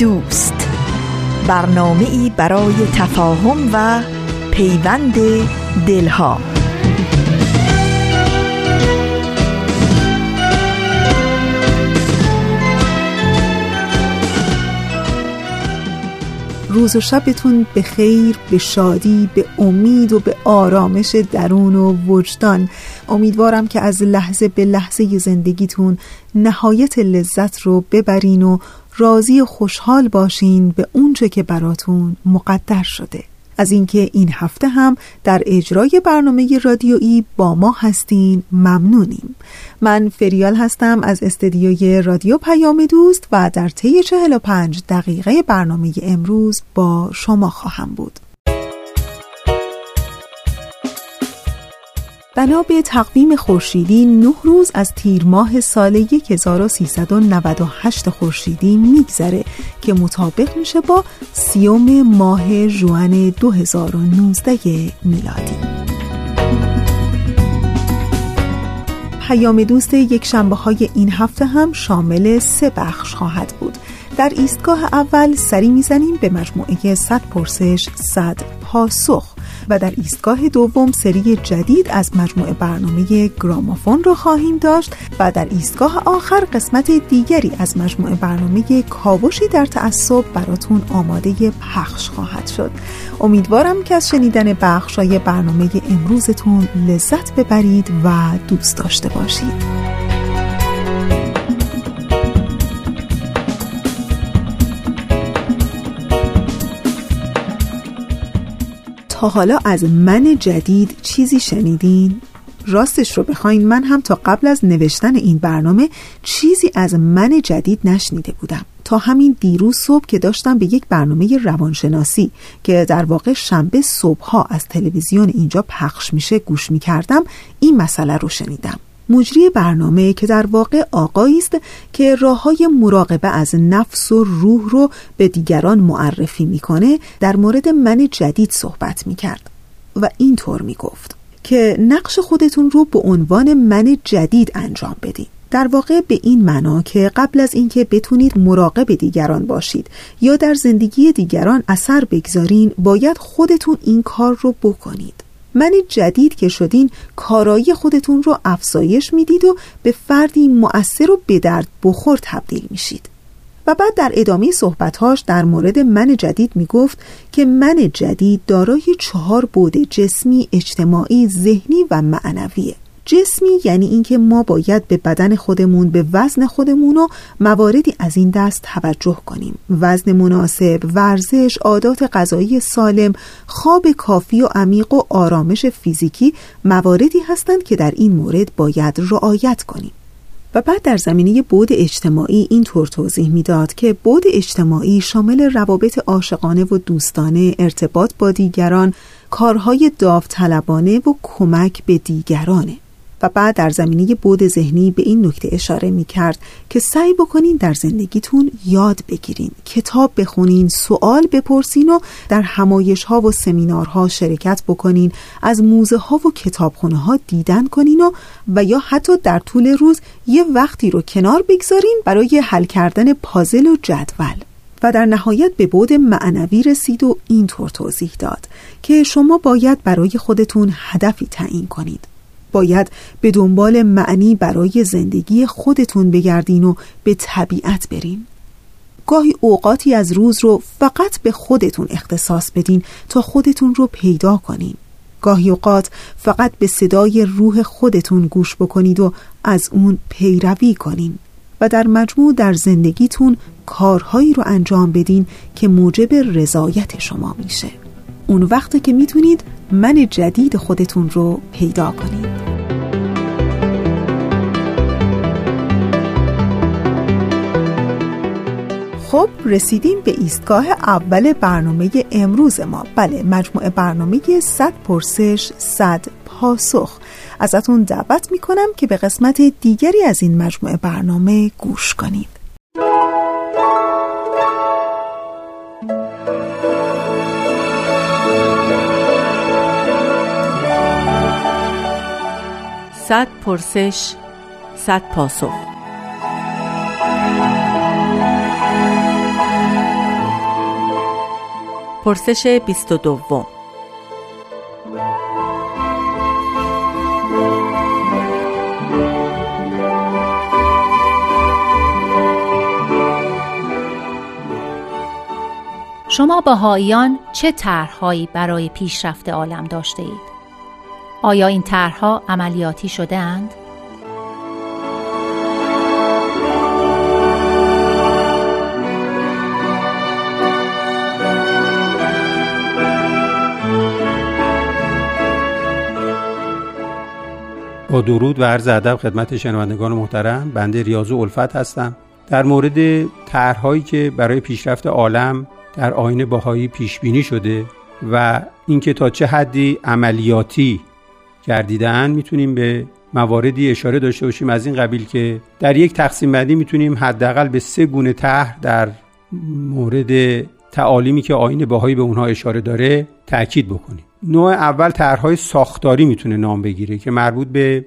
دوست. برنامه ای برای تفاهم و پیوند دلها. روز و شبتون به خیر به شادی به امید و به آرامش درون و وجدان. امیدوارم که از لحظه به لحظه زندگیتون نهایت لذت رو ببرین و راضی و خوشحال باشین به اونچه که براتون مقدر شده. از اینکه این هفته هم در اجرای برنامه رادیویی با ما هستین ممنونیم. من فریال هستم از استدیوی رادیو پیام دوست و در طی 45 دقیقه برنامه امروز با شما خواهم بود. بنا به تقویم خورشیدی نه روز از تیر ماه سال 1398 خورشیدی میگذره که مطابق میشه با سیوم ماه جوان 2019 میلادی. پیام دوست یک شنبه های این هفته هم شامل سه بخش خواهد بود. در ایستگاه اول سری می‌زنیم به مجموعه 100 پرسش 100 پاسخ. و در ایستگاه دوم سری جدید از مجموعه برنامه گرامافون رو خواهیم داشت و در ایستگاه آخر قسمت دیگری از مجموعه برنامه کاوشی در تعصب براتون آماده پخش خواهد شد. امیدوارم که از شنیدن بخشای برنامه امروزتون لذت ببرید و دوست داشته باشید. حالا از من جدید چیزی شنیدین؟ راستش رو بخواین من هم تا قبل از نوشتن این برنامه چیزی از من جدید نشنیده بودم تا همین دیروز صبح که داشتم به یک برنامه روانشناسی که در واقع شنبه صبحها از تلویزیون اینجا پخش میشه گوش می‌کردم این مسئله رو شنیدم مجری برنامه که در واقع آقایی است که راه های مراقبه از نفس و روح رو به دیگران معرفی می‌کنه در مورد من جدید صحبت می‌کرد و اینطور می‌گفت که نقش خودتون رو به عنوان من جدید انجام بدید در واقع به این معنا که قبل از اینکه بتونید مراقب دیگران باشید یا در زندگی دیگران اثر بگذارین باید خودتون این کار رو بکنید. من جدید که شدین کارایی خودتون رو افزایش می‌دید و به فردی مؤثر و به درد بخور تبدیل میشید. و بعد در ادامه صحبتهاش در مورد من جدید می‌گفت که من جدید دارای چهار بود جسمی، اجتماعی، ذهنی و معنویه. جسمی یعنی اینکه ما باید به بدن خودمون به وزن خودمون و مواردی از این دست توجه کنیم. وزن مناسب ورزش عادات غذایی سالم خواب کافی و عمیق و آرامش فیزیکی مواردی هستند که در این مورد باید رعایت کنیم. و بعد در زمینه بود اجتماعی این طور توضیح می‌داد که بود اجتماعی شامل روابط عاشقانه و دوستانه ارتباط با دیگران کارهای داوطلبانه و کمک به دیگرانه. و بعد در زمینه بود ذهنی به این نکته اشاره می کرد که سعی بکنین در زندگیتون یاد بگیرین کتاب بخونین سوال بپرسین و در همایش ها و سمینارها شرکت بکنین از موزه ها و کتابخونه ها دیدن کنین و و یا حتی در طول روز یه وقتی رو کنار بگذارین برای حل کردن پازل و جدول. و در نهایت به بود معنوی رسید و اینطور توضیح داد که شما باید برای خودتون هدفی تعیین کنید. باید به دنبال معنی برای زندگی خودتون بگردین و به طبیعت برین. گاهی اوقاتی از روز رو فقط به خودتون اختصاص بدین تا خودتون رو پیدا کنین. گاهی اوقات فقط به صدای روح خودتون گوش بکنید و از اون پیروی کنین و در مجموع در زندگیتون کارهایی رو انجام بدین که موجب رضایت شما میشه. اون وقت که می‌تونید من جدید خودتون رو پیدا کنید. خب رسیدیم به ایستگاه اول برنامه امروز ما. بله مجموعه برنامه 100 پرسش 100 پاسخ. ازتون دعوت می‌کنم که به قسمت دیگری از این مجموعه برنامه گوش کنید. صد پرسش صد پاسخ پرسش بیست و دوم شما بهاییان چه طرحهایی برای پیشرفت عالم داشته اید؟ آیا این طرحها عملیاتی شده اند؟ با درود و عرض ادب خدمت شنوندگان محترم بنده ریاض الفت هستم در مورد طرحهایی که برای پیشرفت عالم در آین باهایی پیش بینی شده و اینکه تا چه حدی عملیاتی گردیدن می‌تونیم به مواردی اشاره داشته باشیم از این قبیل که در یک تقسیم بندی می‌تونیم حداقل به سه گونه طرح در مورد تعالیمی که آین باهایی به اونها اشاره داره تاکید بکنیم. نوع اول طرحهای ساختاری می‌تونه نام بگیره که مربوط به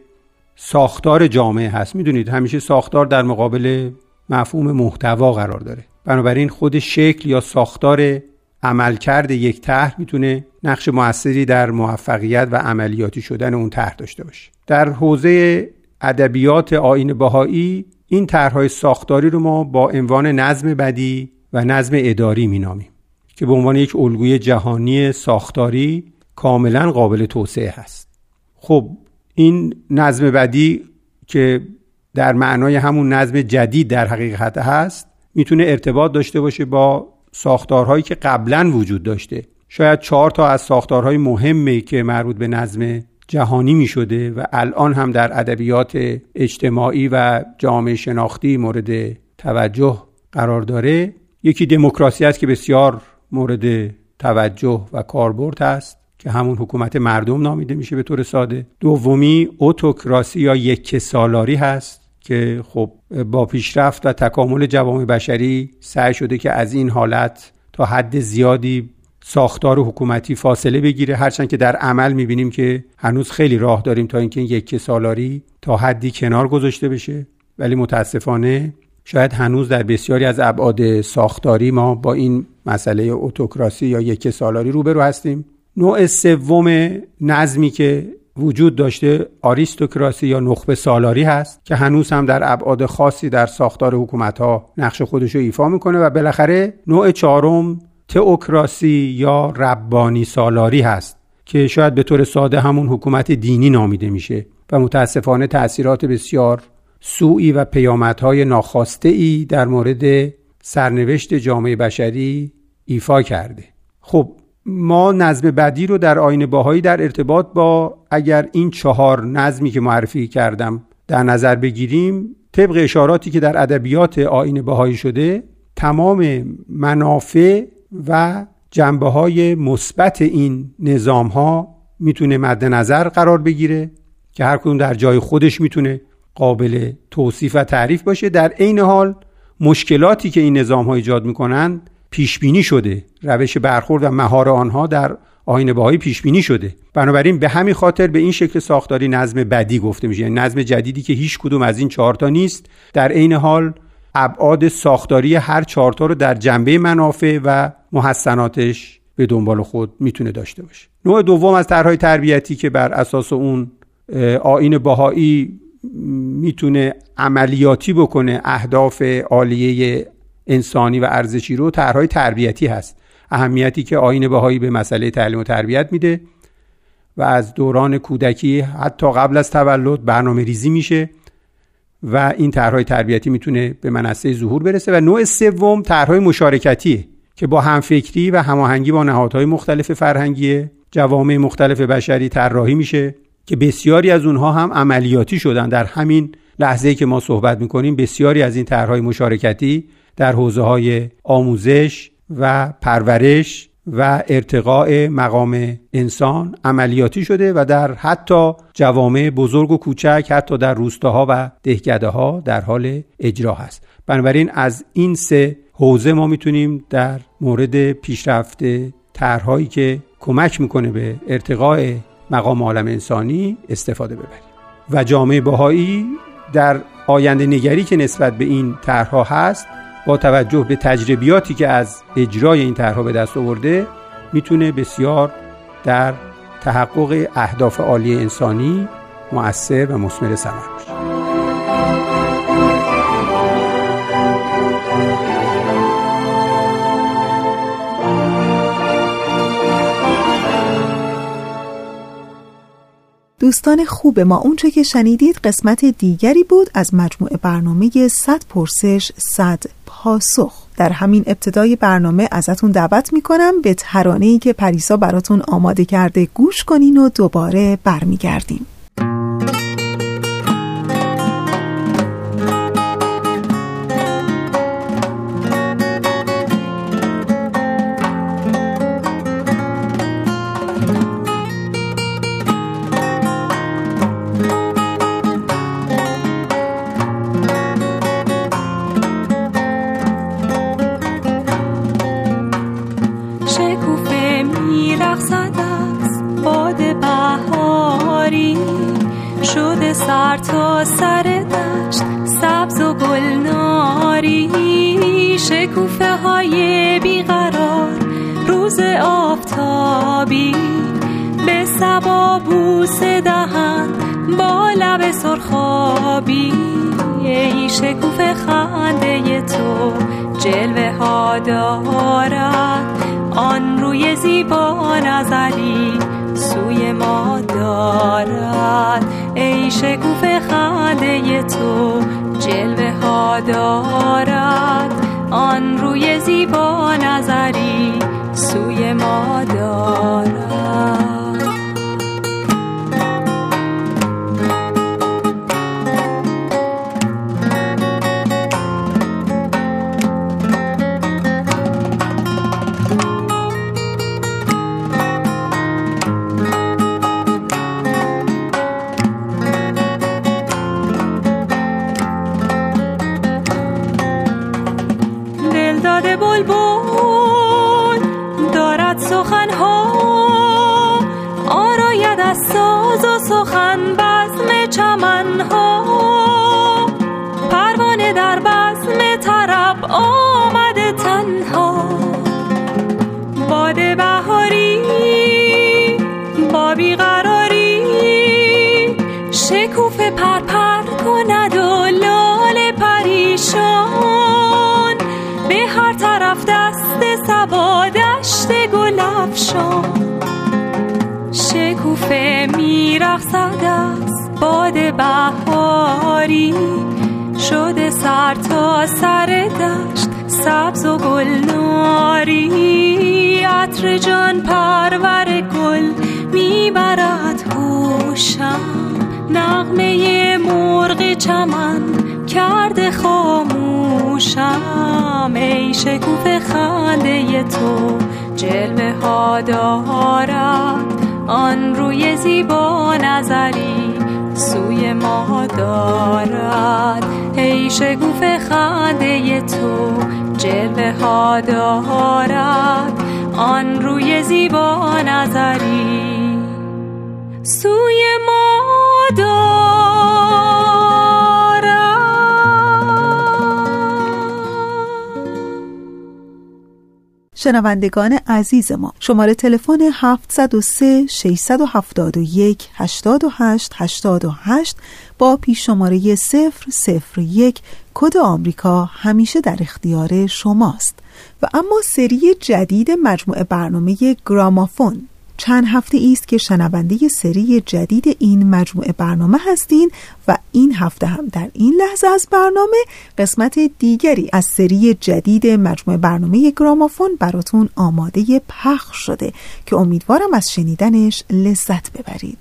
ساختار جامعه هست. می‌دونید همیشه ساختار در مقابل مفهوم محتوا قرار داره. بنابراین خود شکل یا ساختار عملکرد یک طرح می‌تونه نقش موثری در موفقیت و عملیاتی شدن اون طرح داشته باشه. در حوزه ادبیات آین بهایی این طرحهای ساختاری رو ما با عنوان نظم بدی و نظم اداری مینامیم که به عنوان یک الگوی جهانی ساختاری کاملا قابل توسعه هست. خب این نظم بدی که در معنای همون نظم جدید در حقیقت هست می‌تونه ارتباط داشته باشه با ساختارهایی که قبلا وجود داشته. شاید چهار تا از ساختارهای مهمی که مربوط به نظم جهانی می شده و الان هم در ادبیات اجتماعی و جامعه شناختی مورد توجه قرار داره. یکی دموکراسی است که بسیار مورد توجه و کاربرد است که همون حکومت مردم نامیده میشه به طور ساده. دومی اوتوکراسی یا یک سالاری هست. که خب با پیشرفت و تکامل جوامع بشری سعی شده که از این حالت تا حد زیادی ساختار حکومتی فاصله بگیره. هرچند که در عمل می‌بینیم که هنوز خیلی راه داریم تا اینکه این یک سالاری تا حدی کنار گذاشته بشه. ولی متاسفانه شاید هنوز در بسیاری از ابعاد ساختاری ما با این مسئله اوتوکراسی یا یک سالاری روبرو هستیم. نوع سوم نظمی که وجود داشته آریستوکراسی یا نخبه سالاری هست که هنوز هم در ابعاد خاصی در ساختار حکومت ها نقش خودش رو ایفا می‌کنه و بالاخره نوع چهارم تئوکراسی یا ربانی سالاری هست که شاید به طور ساده همون حکومت دینی نامیده میشه و متاسفانه تاثیرات بسیار سوئی و پیامدهای ناخواسته ای در مورد سرنوشت جامعه بشری ایفا کرده. خب ما نظم بدی رو در آین باهایی در ارتباط با اگر این چهار نظمی که معرفی کردم در نظر بگیریم طبق اشاراتی که در ادبیات آین باهایی شده تمام منافع و جنبه های مثبت این نظام ها می‌تونه مد نظر قرار بگیره که هر کدوم در جای خودش می‌تونه قابل توصیف و تعریف باشه. در عین حال مشکلاتی که این نظام ها ایجاد می‌کنن پیش بینی شده. روش برخورد و مهار آنها در آین بهایی پیش بینی شده. بنابراین به همین خاطر به این شکل ساختاری نظم بدی گفته میشه. یعنی نظم جدیدی که هیچ کدوم از این چهارتا نیست. در عین حال ابعاد ساختاری هر چهارتا رو در جنبه منافع و محسناتش به دنبال خود می‌تونه داشته باشه. نوع دوم از طرحهای تربیتی که بر اساس اون آین باهایی می‌تونه عملیاتی بکنه اهداف عالیه انسانی و ارزشی رو طرحهای تربیتی هست. اهمیتی که آین بهایی به مسئله تعلیم و تربیت میده و از دوران کودکی حتی قبل از تولد برنامه ریزی میشه و این طرحهای تربیتی می‌تونه به منصه ظهور برسه و نوع سوم طرحهای مشارکتیه که با همفکری و هماهنگی با نهادهای مختلف فرهنگی جوامع مختلف بشری طراحی میشه که بسیاری از اونها هم عملیاتی شدن. در همین لحظه که ما صحبت می‌کنیم بسیاری از این طرحهای مشارکتی در حوزه های آموزش و پرورش و ارتقاء مقام انسان عملیاتی شده و در حتی جوامع بزرگ و کوچک حتی در روستاها و دهکده ها در حال اجرا هست. بنابراین از این سه حوزه ما می‌تونیم در مورد پیشرفت طرحهایی که کمک می‌کنه به ارتقاء مقام عالم انسانی استفاده ببریم. و جامعه بهایی در آینده نگری که نسبت به این طرحها هست با توجه به تجربیاتی که از اجرای این طرحها به دست آورده می‌تونه بسیار در تحقق اهداف عالی انسانی مؤثر و مثمر ثمر باشه. دوستان خوب ما اونچه که شنیدید قسمت دیگری بود از مجموعه برنامه 100 پرسش 100 پاسخ. در همین ابتدای برنامه ازتون دعوت می‌کنم به ترانه‌ای که پریسا براتون آماده کرده گوش کنین و دوباره برمیگردیم. میرخصد از باد بهاری. شده سر تا سر دشت سبز و گلناری عطر جان پرور گل می‌برد هوشم. نغمه مرغ چمن کرده خاموشم. ای شکوف خنده تو جلوه ها دارد آن روی زیبا نظری سوی ما دارد. ای شگوف خنده تو جلوه ها دارد آن روی زیبا نظری سوی ما شنوندگان عزیز ما شماره تلفن 703 671 88 88 با پیش شماره 001 کد آمریکا همیشه در اختیار شماست. و اما سری جدید مجموعه برنامه گرامافون چند هفته است که شنونده سری جدید این مجموعه برنامه هستین و این هفته هم در این لحظه از برنامه قسمت دیگری از سری جدید مجموعه برنامه گرامافون براتون آماده پخش شده که امیدوارم از شنیدنش لذت ببرید.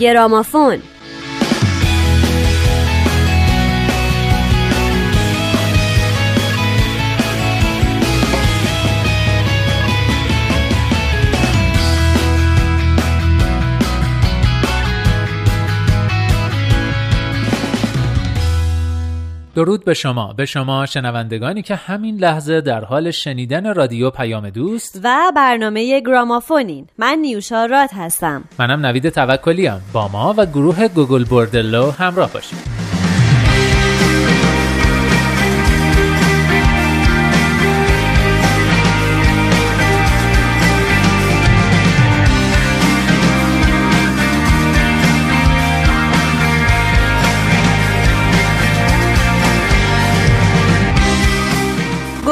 گرامافون درود به شما. به شما شنوندگانی که همین لحظه در حال شنیدن رادیو پیام دوست و برنامه گرامافونین. من نیوشا راد هستم. منم نوید توکلیم با ما و گروه گوگل بردلو همراه باشید.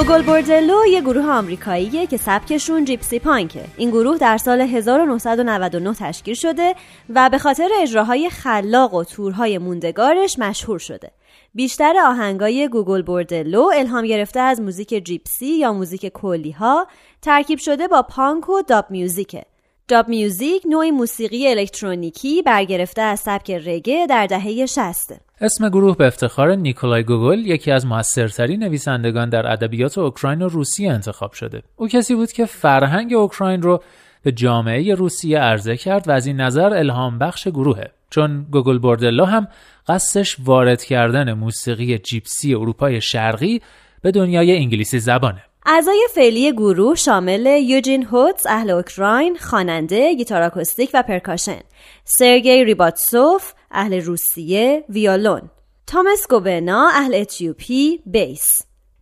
Gogol Bordello یه گروه آمریکاییه که سبکشون gypsy punk ه. این گروه در سال 1999 تشکیل شده و به خاطر اجراهای خلاق و تورهای موندگارش مشهور شده. بیشتر آهنگای Gogol Bordello الهام گرفته از موزیک gypsy یا موزیک کولی ها ترکیب شده با پانک و dub music ه. dub music نوعی موسیقی الکترونیکی برگرفته از سبک reggae در دهه 60 اسم گروه به افتخار نیکولای گوگول یکی از موثرترین نویسندگان در ادبیات اوکراین و روسیه انتخاب شده. او کسی بود که فرهنگ اوکراین رو به جامعه روسیه عرضه کرد و از این نظر الهام بخش گروهه. چون Gogol Bordello هم قصدش وارد کردن موسیقی gypsy اروپای شرقی به دنیای انگلیسی زبانه. اعضای فعلی گروه شامل یوجین هوتس اهل اوکراین، خواننده، گیتار آکوستیک و percussion، سرگی ریباتسوف اهل روسیه، ویولون، تامس گوبنا اهل اتیوپی، bass،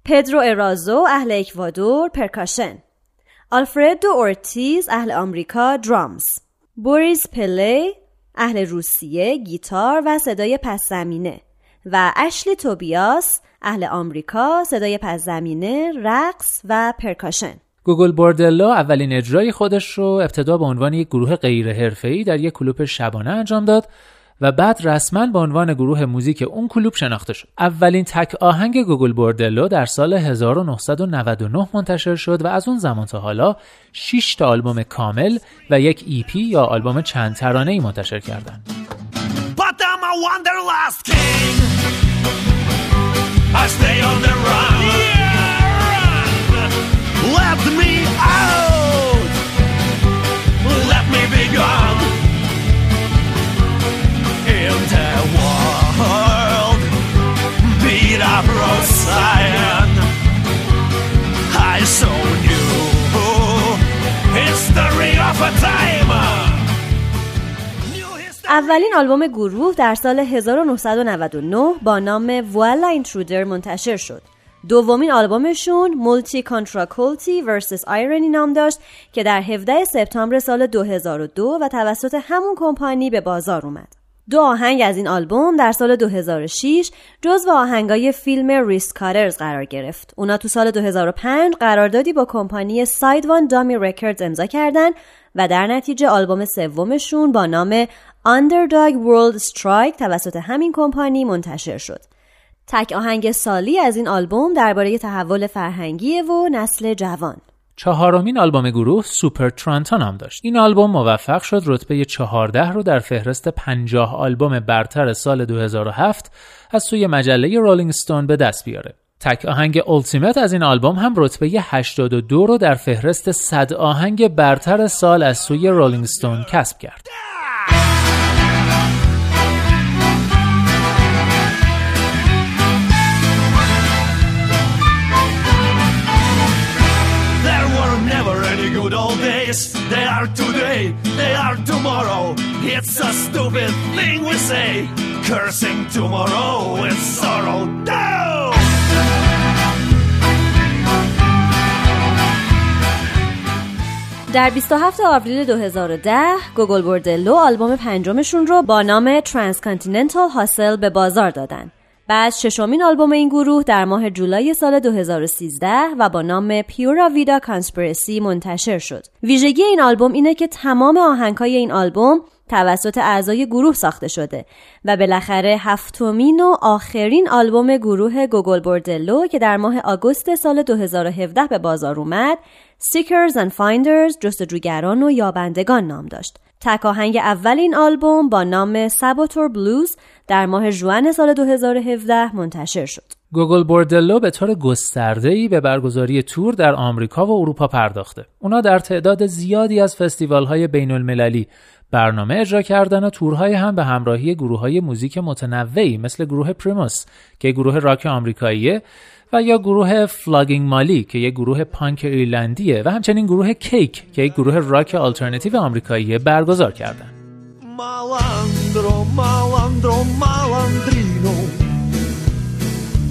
پدرو ارازو اهل اکوادور، percussion، آلفردو اورتیز اهل آمریکا، drums، بوریس پلی اهل روسیه، گیتار و صدای پس زمینه. و اشلی توبیاس اهل آمریکا صدای پس زمینه، رقص و percussion. Gogol Bordello اولین اجرای خودش رو ابتدا به عنوان یک گروه غیر حرفه‌ای در یک کلوپ شبانه انجام داد و بعد رسما به عنوان گروه موزیک اون کلوب شناخته شد. اولین تک آهنگ Gogol Bordello در سال 1999 منتشر شد و از اون زمان تا حالا 6 تا آلبوم کامل و یک EP یا آلبوم چند ترانه ای منتشر کردند. Let me be gone. اولین آلبوم گروه در سال 1999 با نام Voi-La Intruder منتشر شد. دومین آلبومشون Multi Kontra Culti vs. Irony نام داشت که در 17 سپتامبر سال 2002 و توسط همون کمپانی به بازار اومد. دو آهنگ از این آلبوم در سال 2006 جزو آهنگای فیلم Wristcutters قرار گرفت. اونا تو سال 2005 قراردادی با کمپانی SideOneDummy Records امضا کردند و در نتیجه آلبوم سومشون با نام Underdog World Strike توسط همین کمپانی منتشر شد. تک آهنگ Sally از این آلبوم درباره تحول فرهنگی و نسل جوان. چهارمین آلبوم گروه Super Taranta نام داشت. این آلبوم موفق شد رتبه 14 رو در فهرست 50 آلبوم برتر سال 2007 از سوی مجله Rolling Stone به دست بیاره. تک آهنگ Ultimate از این آلبوم هم رتبه 82 رو در فهرست 100 آهنگ برتر سال از سوی Rolling Stone کسب کرد. They are today, they are tomorrow. It's a stupid thing we say. Cursing tomorrow with sorrow. No! در 27 آوریل 2010 Gogol Bordello آلبوم پنجمشون رو با نام Trans-Continental Hustle به بازار دادن. بعد ششمین آلبوم این گروه در ماه جولای سال 2013 و با نام Pura Vida Conspiracy منتشر شد. ویژگی این آلبوم اینه که تمام آهنگهای این آلبوم توسط اعضای گروه ساخته شده و بالاخره هفتمین و آخرین آلبوم گروه Gogol Bordello که در ماه آگوست سال 2017 به بازار اومد Seekers and Finders جستجوگران و یابندگان نام داشت. تک آهنگ اول این آلبوم با نام Saboteur Blues در ماه جون سال 2017 منتشر شد. Gogol Bordello به طور گسترده‌ای به برگزاری تور در آمریکا و اروپا پرداخته. اونا در تعداد زیادی از فستیوال‌های بین المللی برنامه اجرا کردن و تورهایی هم به همراهی گروه های موزیک متنوعی مثل گروه Primus که گروه راک آمریکاییه و یا گروه Flogging Molly که یک گروه پانک ایرلندیه و همچنین گروه Cake که یک گروه راک آلترناتیو آمریکایی برگزار کردن Malandro, malandro, malandrino.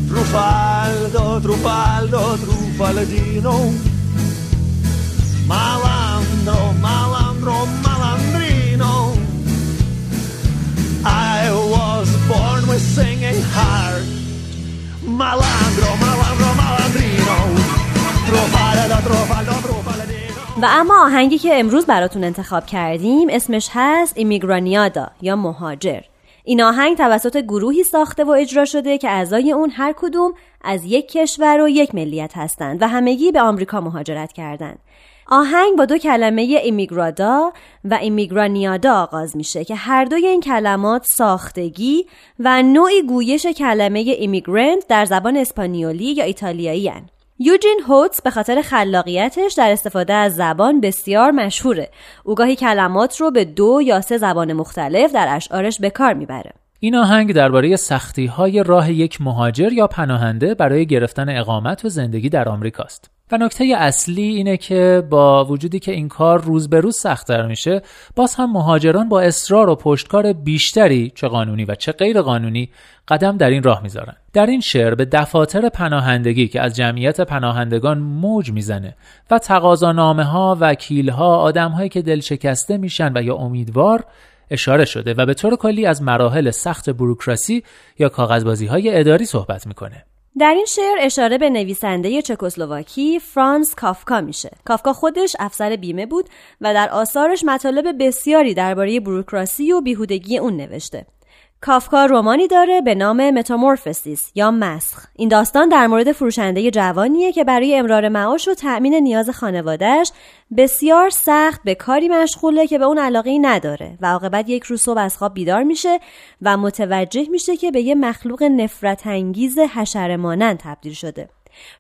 Trufaldo, trufaldo, trufaldino Malandro, malandro, malandrino. I was born with singing اما آهنگی که امروز براتون انتخاب کردیم اسمش هست ایمیگرانیادا یا مهاجر این آهنگ توسط گروهی ساخته و اجرا شده که اعضای اون هر کدوم از یک کشور و یک ملیت هستند و همگی به آمریکا مهاجرت کردند. آهنگ با دو کلمه ایمیگرادا و ایمیگرانیادا آغاز میشه که هر دوی این کلمات ساختگی و نوعی گویش کلمه ایمیگرنت در زبان اسپانیولی یا ایتالیایی هن. یوجین هوتس به خاطر خلاقیتش در استفاده از زبان بسیار مشهوره. او گاهی کلمات رو به دو یا سه زبان مختلف در اشعارش به کار می‌بره. این آهنگ درباره سختی های راه یک مهاجر یا پناهنده برای گرفتن اقامت و زندگی در آمریکاست. و نکته اصلی اینه که با وجودی که این کار روز به روز سختتر میشه باز هم مهاجران با اصرار و پشتکار بیشتری چه قانونی و چه غیر قانونی قدم در این راه می‌ذارن. در این شعر به دفاتر پناهندگی که از جمعیت پناهندگان موج می‌زنه و تقاضانامه ها وکیل ها آدم هایی که دل شکسته میشن و یا امیدوار اشاره شده و به طور کلی از مراحل سخت بروکراسی یا کاغذبازی های اداری صحبت می‌کنه. در این شعر اشاره به نویسنده چکسلواکی فرانس کافکا میشه. کافکا خودش افسر بیمه بود و در آثارش مطالب بسیاری درباره بروکراسی و بیهودگی اون نوشته. کافکا رومانی داره به نام متامورفسیس یا مسخ. این داستان در مورد فروشنده جوانیه که برای امرار معاش و تأمین نیاز خانوادهش بسیار سخت به کاری مشغوله که به اون علاقه نداره و عاقبت یک روز صبح از خواب بیدار میشه و متوجه میشه که به یه مخلوق نفرت انگیز حشره مانند تبدیل شده.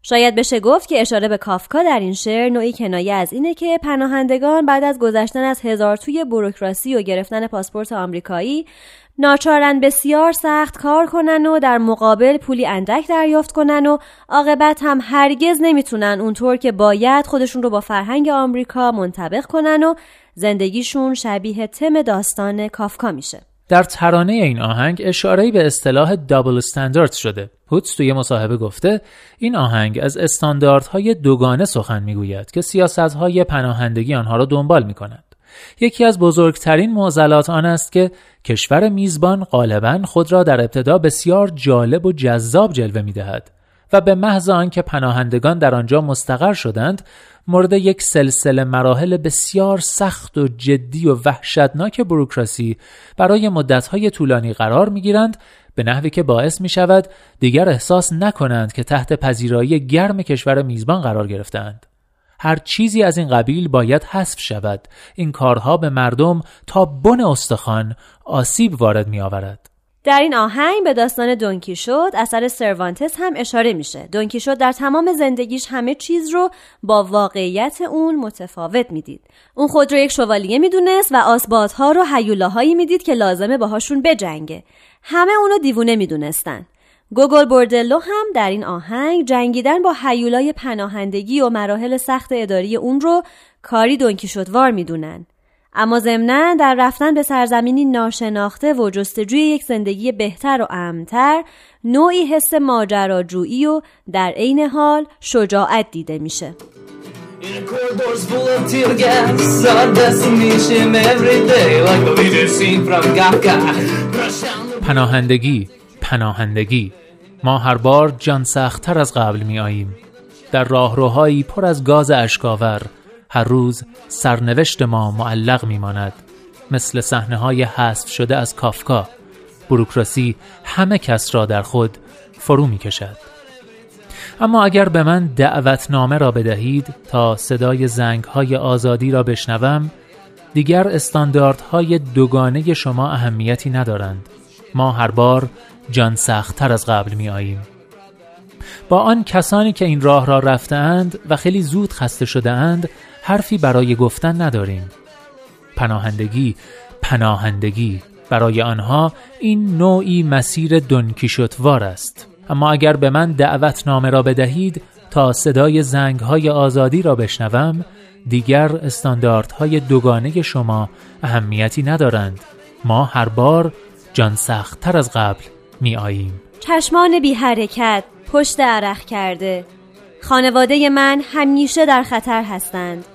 شاید بشه گفت که اشاره به کافکا در این شعر نوعی کنایه از اینه که پناهندگان بعد از گذشتن از هزار توی بروکراسی و گرفتن پاسپورت آمریکایی ناچارن بسیار سخت کار کنن و در مقابل پولی اندک دریافت کنن و عاقبت هم هرگز نمی‌تونن اونطور که باید خودشون رو با فرهنگ آمریکا منطبق کنن و زندگیشون شبیه تم داستان کافکا میشه. در ترانه این آهنگ اشاره‌ای به اصطلاح دابل استاندارد شده. هوتس توی مصاحبه گفته این آهنگ از استانداردهای دوگانه سخن می‌گوید که سیاستهای پناهندگی آنها را دنبال می‌کنند. یکی از بزرگترین معضلات آن است که کشور میزبان غالبا خود را در ابتدا بسیار جالب و جذاب جلوه می دهد و به محض آنکه پناهندگان در آنجا مستقر شدند مورد یک سلسله مراحل بسیار سخت و جدی و وحشتناک بروکراسی برای مدتهای طولانی قرار می گیرند به نحوی که باعث می شود دیگر احساس نکنند که تحت پذیرایی گرم کشور میزبان قرار گرفتند. هر چیزی از این قبیل باید حذف شود این کارها به مردم تا بن استخوان آسیب وارد می آورد در این آهنگ به داستان دونکی شد اثر سروانتس هم اشاره میشه. دونکی شد در تمام زندگیش همه چیز رو با واقعیت اون متفاوت می‌دید. اون خود رو یک شوالیه می‌دونست و آسبادها رو حیولاهایی می‌دید که لازمه باهاشون بجنگه. همه اونو دیوونه می‌دونستن. گوگل بوردلو هم در این آهنگ جنگیدن با حیولای پناهندگی و مراحل سخت اداری اون رو کاری دونکی شدوار می‌دونن. اما ضمنا در رفتن به سرزمینی ناشناخته و جستجوی یک زندگی بهتر و امنتر نوعی حس ماجراجویی و در عین حال شجاعت دیده میشه. پناهندگی پناهندگی. ما هر بار جان سختتر از قبل می آییم در راهروهایی پر از گاز اشکاور هر روز سرنوشت ما معلق می ماند مثل صحنه های حذف شده از کافکا بروکراسی همه کس را در خود فرو می کشد. اما اگر به من دعوتنامه را بدهید تا صدای زنگ های آزادی را بشنوم دیگر استانداردهای دوگانه شما اهمیتی ندارند ما هر بار جان سختتر از قبل می آییم. با آن کسانی که این راه را رفتهاند و خیلی زود خسته شده اند حرفی برای گفتن نداریم. پناهندگی پناهندگی. برای آنها این نوعی مسیر دنکیشوتوار است. اما اگر به من دعوتنامه را بدهید تا صدای زنگ های آزادی را بشنوم دیگر استانداردهای دوگانه شما اهمیتی ندارند. ما هر بار جان سختتر از قبل می آییم چشمان بی حرکت پشت عرق کرده. خانواده من همیشه در خطر هستند.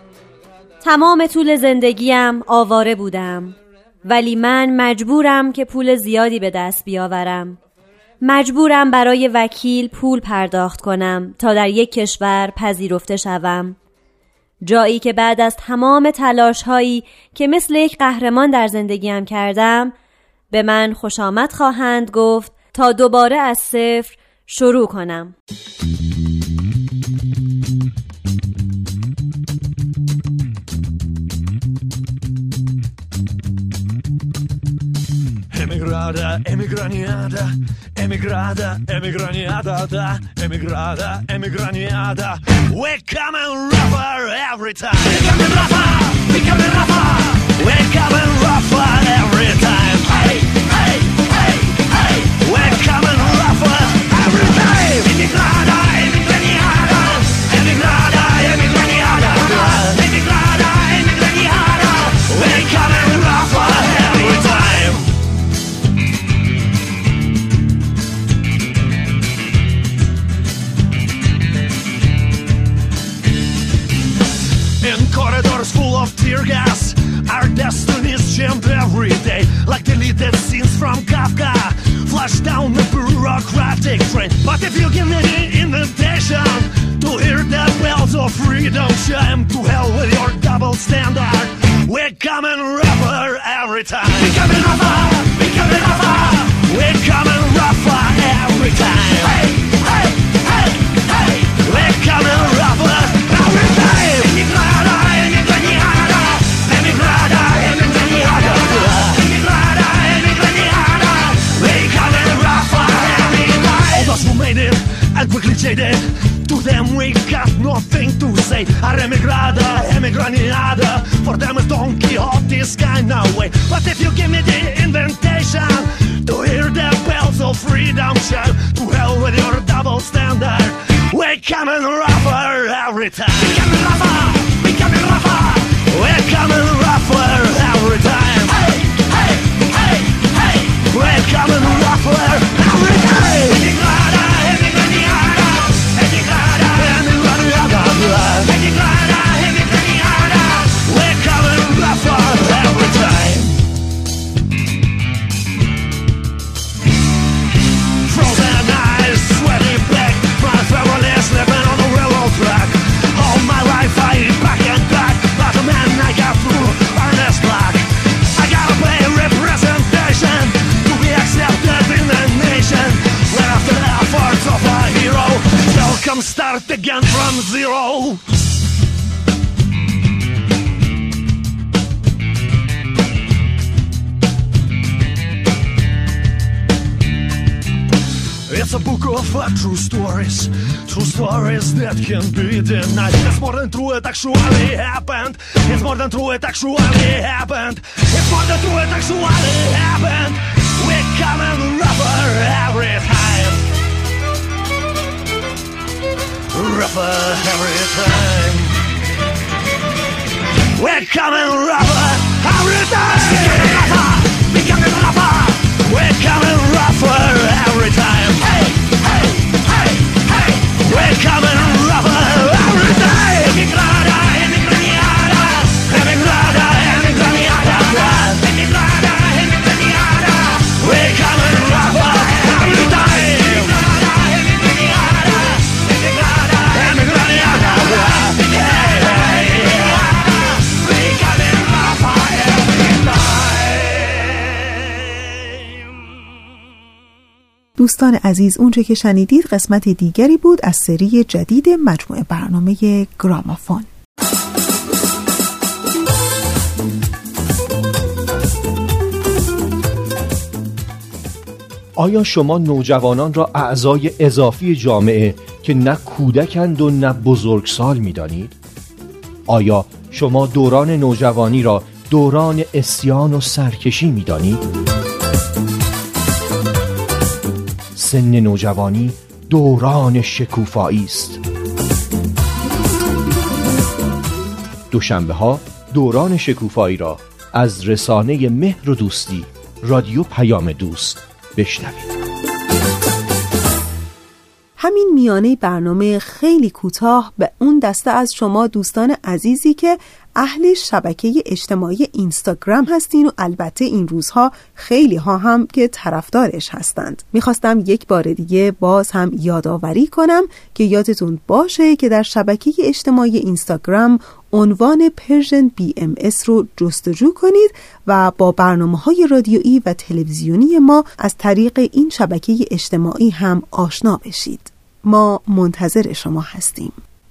تمام طول زندگیم آواره بودم. ولی من مجبورم که پول زیادی به دست بیاورم. مجبورم برای وکیل پول پرداخت کنم تا در یک کشور پذیرفته شوم. جایی که بعد از تمام تلاش هایی که مثل یک قهرمان در زندگیم کردم به من خوش آمد خواهند گفت تا دوباره از صفر شروع کنم. Emigrada, emigraniada, emigrada, emigraniada, da, emigrada, emigraniada. We're coming rougher every time. Becoming rougher every time. Rougher. Stories, true stories that can be denied. It's more than true, it actually happened. It's more than true, it actually happened. It's more than true, it actually happened. We're coming rougher every time. Rougher every time. We're coming rougher every time. دوستان عزیز اونچه که شنیدید قسمت دیگری بود از سری جدید مجموعه برنامه گرامافون آیا شما نوجوانان را اعضای اضافی جامعه که نه کودکند و نه بزرگسال می دانید؟ آیا شما دوران نوجوانی را دوران اسیان و سرکشی می دانید؟ سن نوجوانی دوران شکوفایی است. دوشنبه ها دوران شکوفایی را از رسانه مهر و دوستی رادیو پیام دوست بشنوید. همین میانه برنامه خیلی کوتاه به اون دسته از شما دوستان عزیزی که اهل شبکه اجتماعی اینستاگرام هستین و البته این روزها خیلی ها هم که طرفدارش هستند. می‌خواستم یک بار دیگه باز هم یادآوری کنم که یادتون باشه که در شبکه اجتماعی اینستاگرام عنوان Persian BMS رو جستجو کنید و با برنامه های رادیویی و تلویزیونی ما از طریق این شبکه اجتماعی هم آشنا بشید. ما منتظر شما هستیم.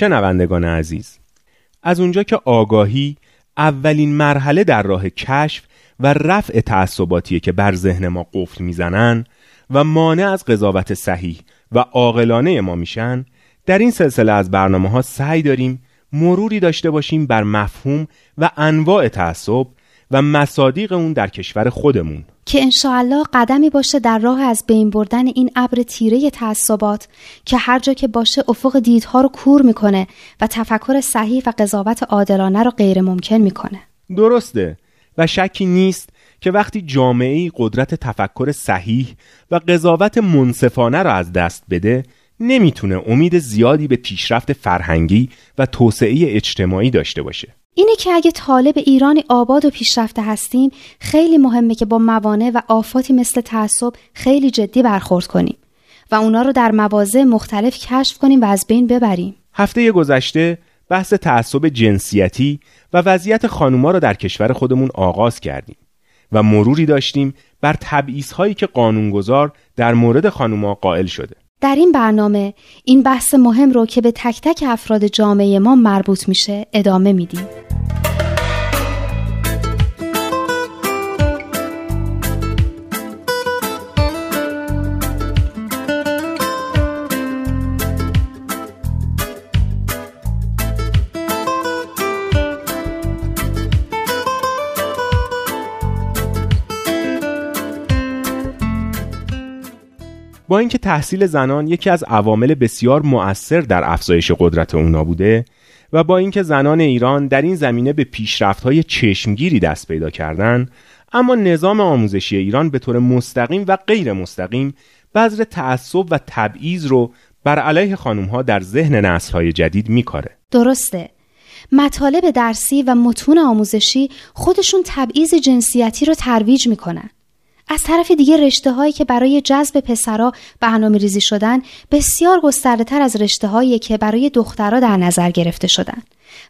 شنوندگان عزیز از اونجا که آگاهی اولین مرحله در راه کشف و رفع تعصباتیه که بر ذهن ما قفل می‌زنن و مانع از قضاوت صحیح و عاقلانه ما میشن در این سلسله از برنامه ها سعی داریم مروری داشته باشیم بر مفهوم و انواع تعصب و مصادیق اون در کشور خودمون. که انشاءالله قدمی باشه در راه از بین بردن این ابر تیره تعصبات که هر جا که باشه افق دیدها رو کور می‌کنه و تفکر صحیح و قضاوت عادلانه رو غیر ممکن می‌کنه. درسته. و شکی نیست که وقتی جامعه قدرت تفکر صحیح و قضاوت منصفانه را از دست بده نمی‌تونه امید زیادی به پیشرفت فرهنگی و توسعه اجتماعی داشته باشه. اینه که اگه طالب ایرانی آباد و پیشرفته هستیم خیلی مهمه که با موانع و آفاتی مثل تعصب خیلی جدی برخورد کنیم و اونا رو در مواضع مختلف کشف کنیم و از بین ببریم. هفته گذشته بحث تعصب جنسیتی و وضعیت خانوما رو در کشور خودمون آغاز کردیم و مروری داشتیم بر تبعیض هایی که قانونگذار در مورد خانوما قائل شده. در این برنامه این بحث مهم رو که به تک تک افراد جامعه ما مربوط میشه ادامه میدیم. با اینکه تحصیل زنان یکی از عوامل بسیار مؤثر در افزایش قدرت اونا بوده و با اینکه زنان ایران در این زمینه به پیشرفت‌های چشمگیری دست پیدا کردند اما نظام آموزشی ایران به طور مستقیم و غیر مستقیم بذر تعصب و تبعیض رو بر علیه خانمها در ذهن نسل‌های جدید میکاره. درسته. مطالب درسی و متون آموزشی خودشون تبعیض جنسیتی رو ترویج می‌کنن. از طرف دیگه رشته هایی که برای جذب پسرا برنامه ریزی شدن بسیار گسترده تر از رشته هایی که برای دخترها در نظر گرفته شدن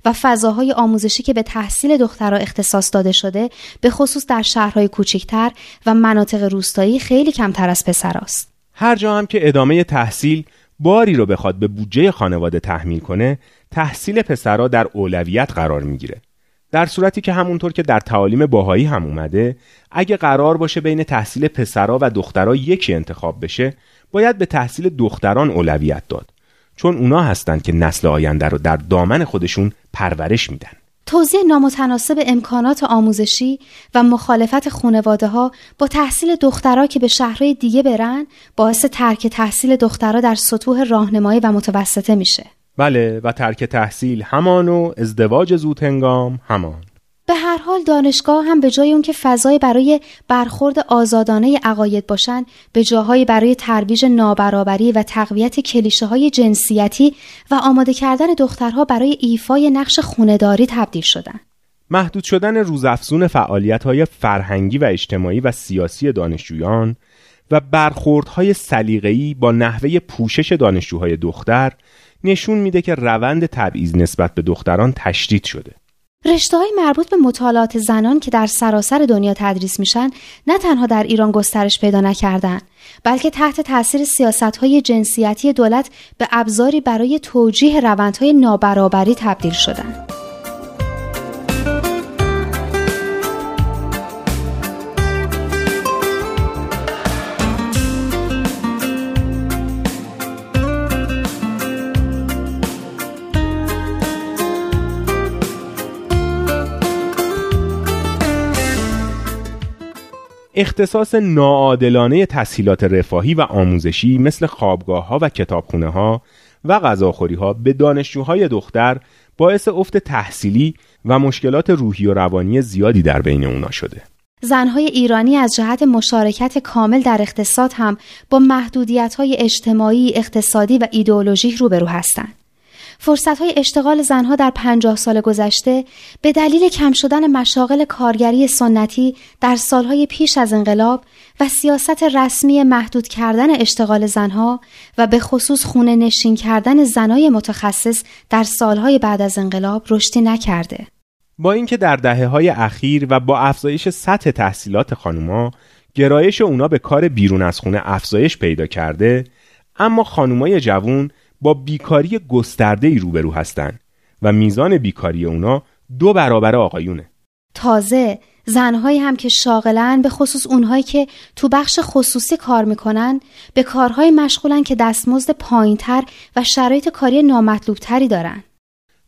و فضاهای آموزشی که به تحصیل دخترها اختصاص داده شده به خصوص در شهرهای کوچکتر و مناطق روستایی خیلی کمتر از پسراست. هر جا هم که ادامه تحصیل باری رو بخواد به بودجه خانواده تحمیل کنه تحصیل پسرها در اولویت قرار می‌گیره در صورتی که همونطور که در تعالیم باهایی هم اومده اگه قرار باشه بین تحصیل پسرا و دخترها یکی انتخاب بشه باید به تحصیل دختران اولویت داد. چون اونا هستند که نسل آینده رو در دامن خودشون پرورش میدن. توضیح نامتناسب امکانات آموزشی و مخالفت خانواده ها با تحصیل دخترها که به شهرهای دیگه برن باعث ترک تحصیل دخترها در سطوح راهنمایی و متوسطه میشه. بله و ترک تحصیل همان و ازدواج زود هنگام همان به هر حال دانشگاه هم به جای اون که فضای برای برخورد آزادانه عقاید باشن به جاهای برای ترویج نابرابری و تقویت کلیشه های جنسیتی و آماده کردن دخترها برای ایفای نقش خونداری تبدیل شدن. محدود شدن روزافزون فعالیت های فرهنگی و اجتماعی و سیاسی دانشجویان و برخوردهای سلیقه‌ای با نحوه پوشش دانشجوهای دختر نشون میده که روند تبعیض نسبت به دختران تشدید شده. رشته های مربوط به مطالعات زنان که در سراسر دنیا تدریس میشن نه تنها در ایران گسترش پیدا نکردن بلکه تحت تاثیر سیاست های جنسیتی دولت به ابزاری برای توجیه روندهای نابرابری تبدیل شدند. اختصاص ناعادلانه تسهیلات رفاهی و آموزشی مثل خوابگاه ها و کتابخونه ها و غذاخوری ها به دانشجوهای دختر باعث افت تحصیلی و مشکلات روحی و روانی زیادی در بین اونا شده. زنهای ایرانی از جهت مشارکت کامل در اقتصاد هم با محدودیت های اجتماعی، اقتصادی و ایدئولوژیک روبرو هستند. فرصت های اشتغال زنها در پنجاه سال گذشته به دلیل کم شدن مشاغل کارگری سنتی در سالهای پیش از انقلاب و سیاست رسمی محدود کردن اشتغال زنها و به خصوص خونه نشین کردن زنای متخصص در سالهای بعد از انقلاب رشدی نکرده. با اینکه در دهه های اخیر و با افزایش سطح تحصیلات خانوما گرایش اونا به کار بیرون از خونه افزایش پیدا کرده اما خانومای جوون با بیکاری گسترده ای روبرو هستند و میزان بیکاری اونا دو برابر آقایونه. تازه زنهایی هم که شاغلن به خصوص اونهایی که تو بخش خصوصی کار می‌کنن به کارهای مشغولن که دستمزد پایینتر و شرایط کاری نامطلوبتری دارن.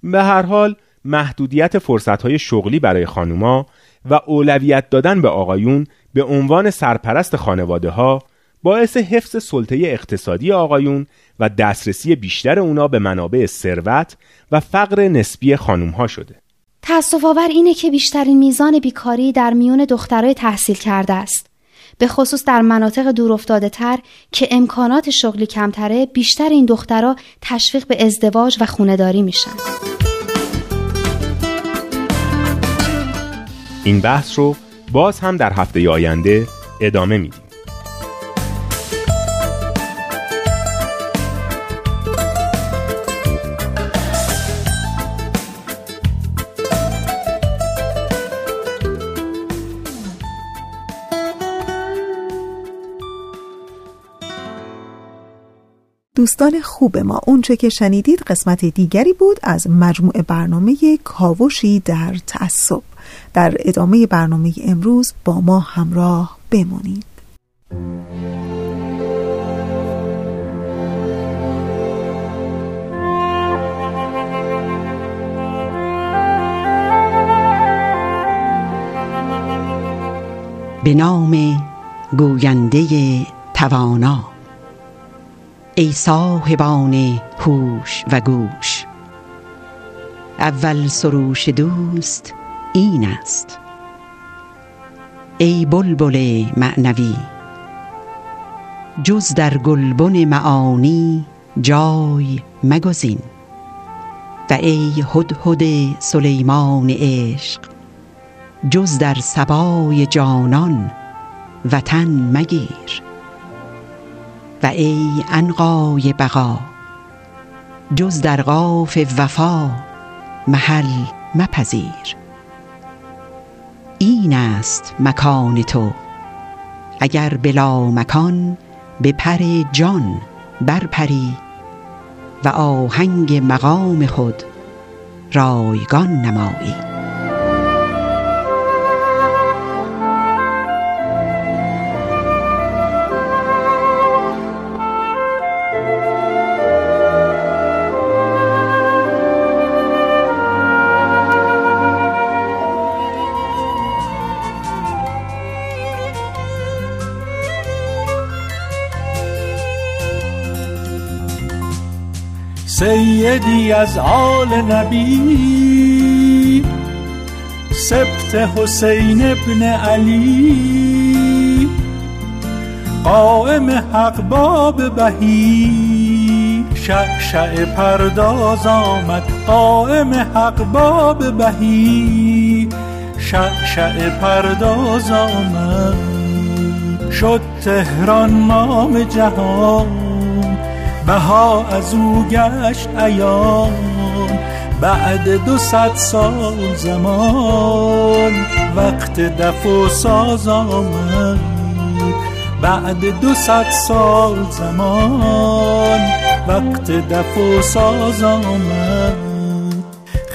به هر حال محدودیت فرصتهای شغلی برای خانوما و اولویت دادن به آقایون به عنوان سرپرست خانواده ها باعث حفظ سلطه اقتصادی آقایون و دسترسی بیشتر اونا به منابع ثروت و فقر نسبی خانوم ها شده. تاسف آور اینه که بیشترین میزان بیکاری در میون دخترای تحصیل کرده است. به خصوص در مناطق دورافتاده تر که امکانات شغلی کمتره بیشتر این دخترها تشویق به ازدواج و خونداری میشن. این بحث رو باز هم در هفته آینده ادامه میدیم. دوستان خوب ما. اونچه که شنیدید قسمت دیگری بود از مجموعه برنامه کاوشی در تعصب. در ادامه برنامه امروز با ما همراه بمانید به نام گوینده توانا. ای صاحبان هوش و گوش. اول سروش دوست این است. ای بلبل معنوی جز در گلبن معانی جای مگزین. و ای هدهد سلیمان عشق جز در سبای جانان وطن مگیر. و ای انقای بقا جز در قاف وفا محل مپذیر. این است مکان تو اگر بلا مکان به پر جان برپری و آهنگ مقام خود رایگان نمایی. سیدی از آل نبی. سبت حسین ابن علی. قائم حق باب بهی. شعشع پرداز آمد قائم حق باب بهی. شعشع پرداز آمد. شد تهران نام جهان. بها از او گشت ایام بعد دو صد سال زمان وقت دف و ساز آمد. بعد دو صد سال زمان وقت دف و ساز آمد.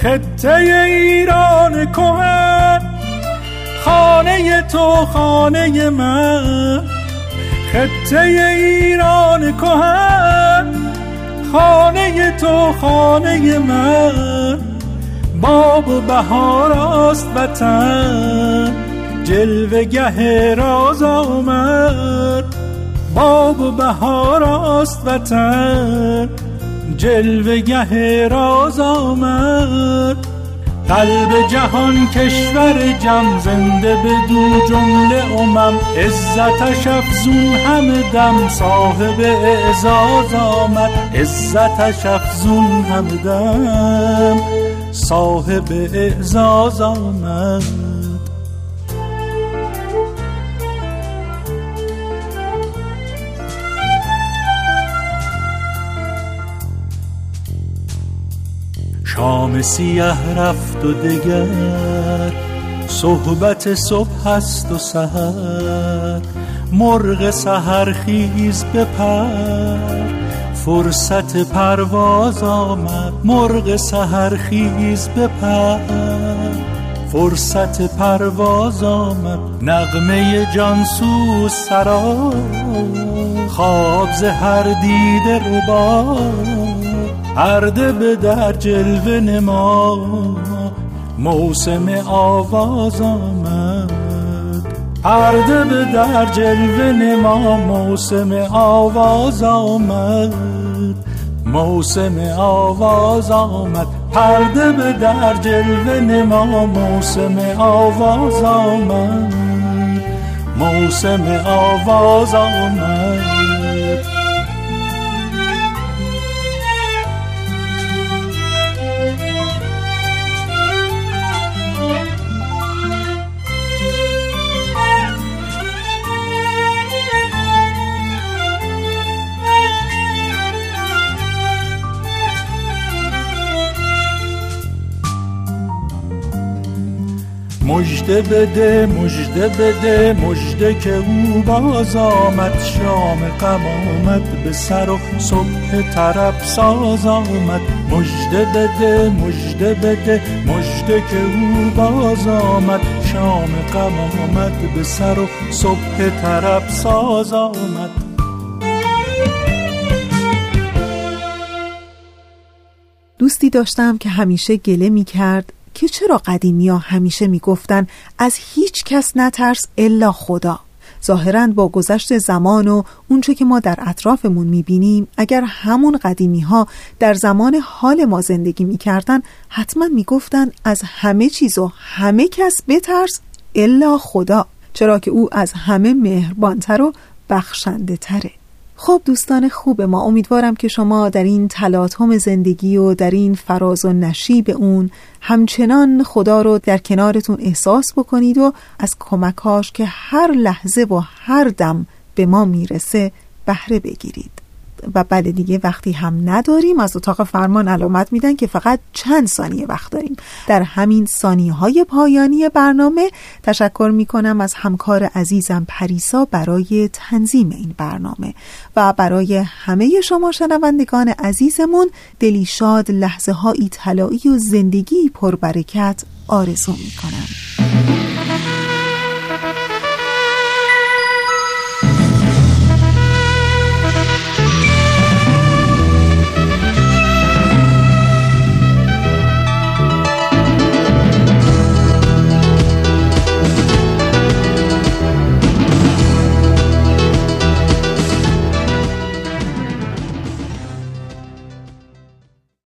خطه ایران کهن خانه تو خانه من. خطه ایران کهن خانه تو خانه من. باب و بهار است وطن. جلوه گه راز آمد. باب و بهار است وطن. جلوه گه راز آمد. قلب جهان کشور جم زنده به دو جمله امم. عزتش افزون همه دم صاحب اعزاز آمد. عزتش افزون همه دم صاحب اعزاز آمد شام سیه رفت و دگر صحبت صبح است و سهر مرغ سهر خیز بپر فرصت پرواز آمد مرغ سهر خیز بپر فرصت پرواز آمد نغمه جانسوز سرا خواب هر دیده ربا پرده به در جلوه نما. موسم آواز آمد پرده به در جلوه نما. موسم آواز آمد. موسم آواز آمد. پرده به در جلوه نما موسم آواز آمد. موسم آواز آمد. مجده بده مجده بده مجده که او باز آمد شام غم آمد به سر و صبح طرب ساز آمد. مجده بده مجده بده مجده که او باز آمد شام غم آمد به سر و صبح طرب ساز آمد. دوستی داشتم که همیشه گله می کرد که چرا قدیمی ها همیشه می‌گفتن از هیچ کس نترس الا خدا. ظاهرا با گذشت زمان و اونچه که ما در اطرافمون می‌بینیم اگر همون قدیمی ها در زمان حال ما زندگی می‌کردن حتما می‌گفتن از همه چیز و همه کس بترس الا خدا. چرا که او از همه مهربانتر و بخشنده تره خب دوستان خوب ما امیدوارم که شما در این تلاطم زندگی و در این فراز و نشیب اون همچنان خدا رو در کنارتون احساس بکنید و از کمکاش که هر لحظه و هر دم به ما می‌رسه بهره بگیرید. و بله دیگه وقتی هم نداریم از اتاق فرمان علامت میدن که فقط چند ثانیه وقت داریم. در همین ثانیه های پایانی برنامه تشکر می‌کنم از همکار عزیزم پریسا برای تنظیم این برنامه و برای همه شما شنوندگان عزیزمون دلی شاد لحظه هایی طلایی و زندگی پربرکت آرزو می‌کنم.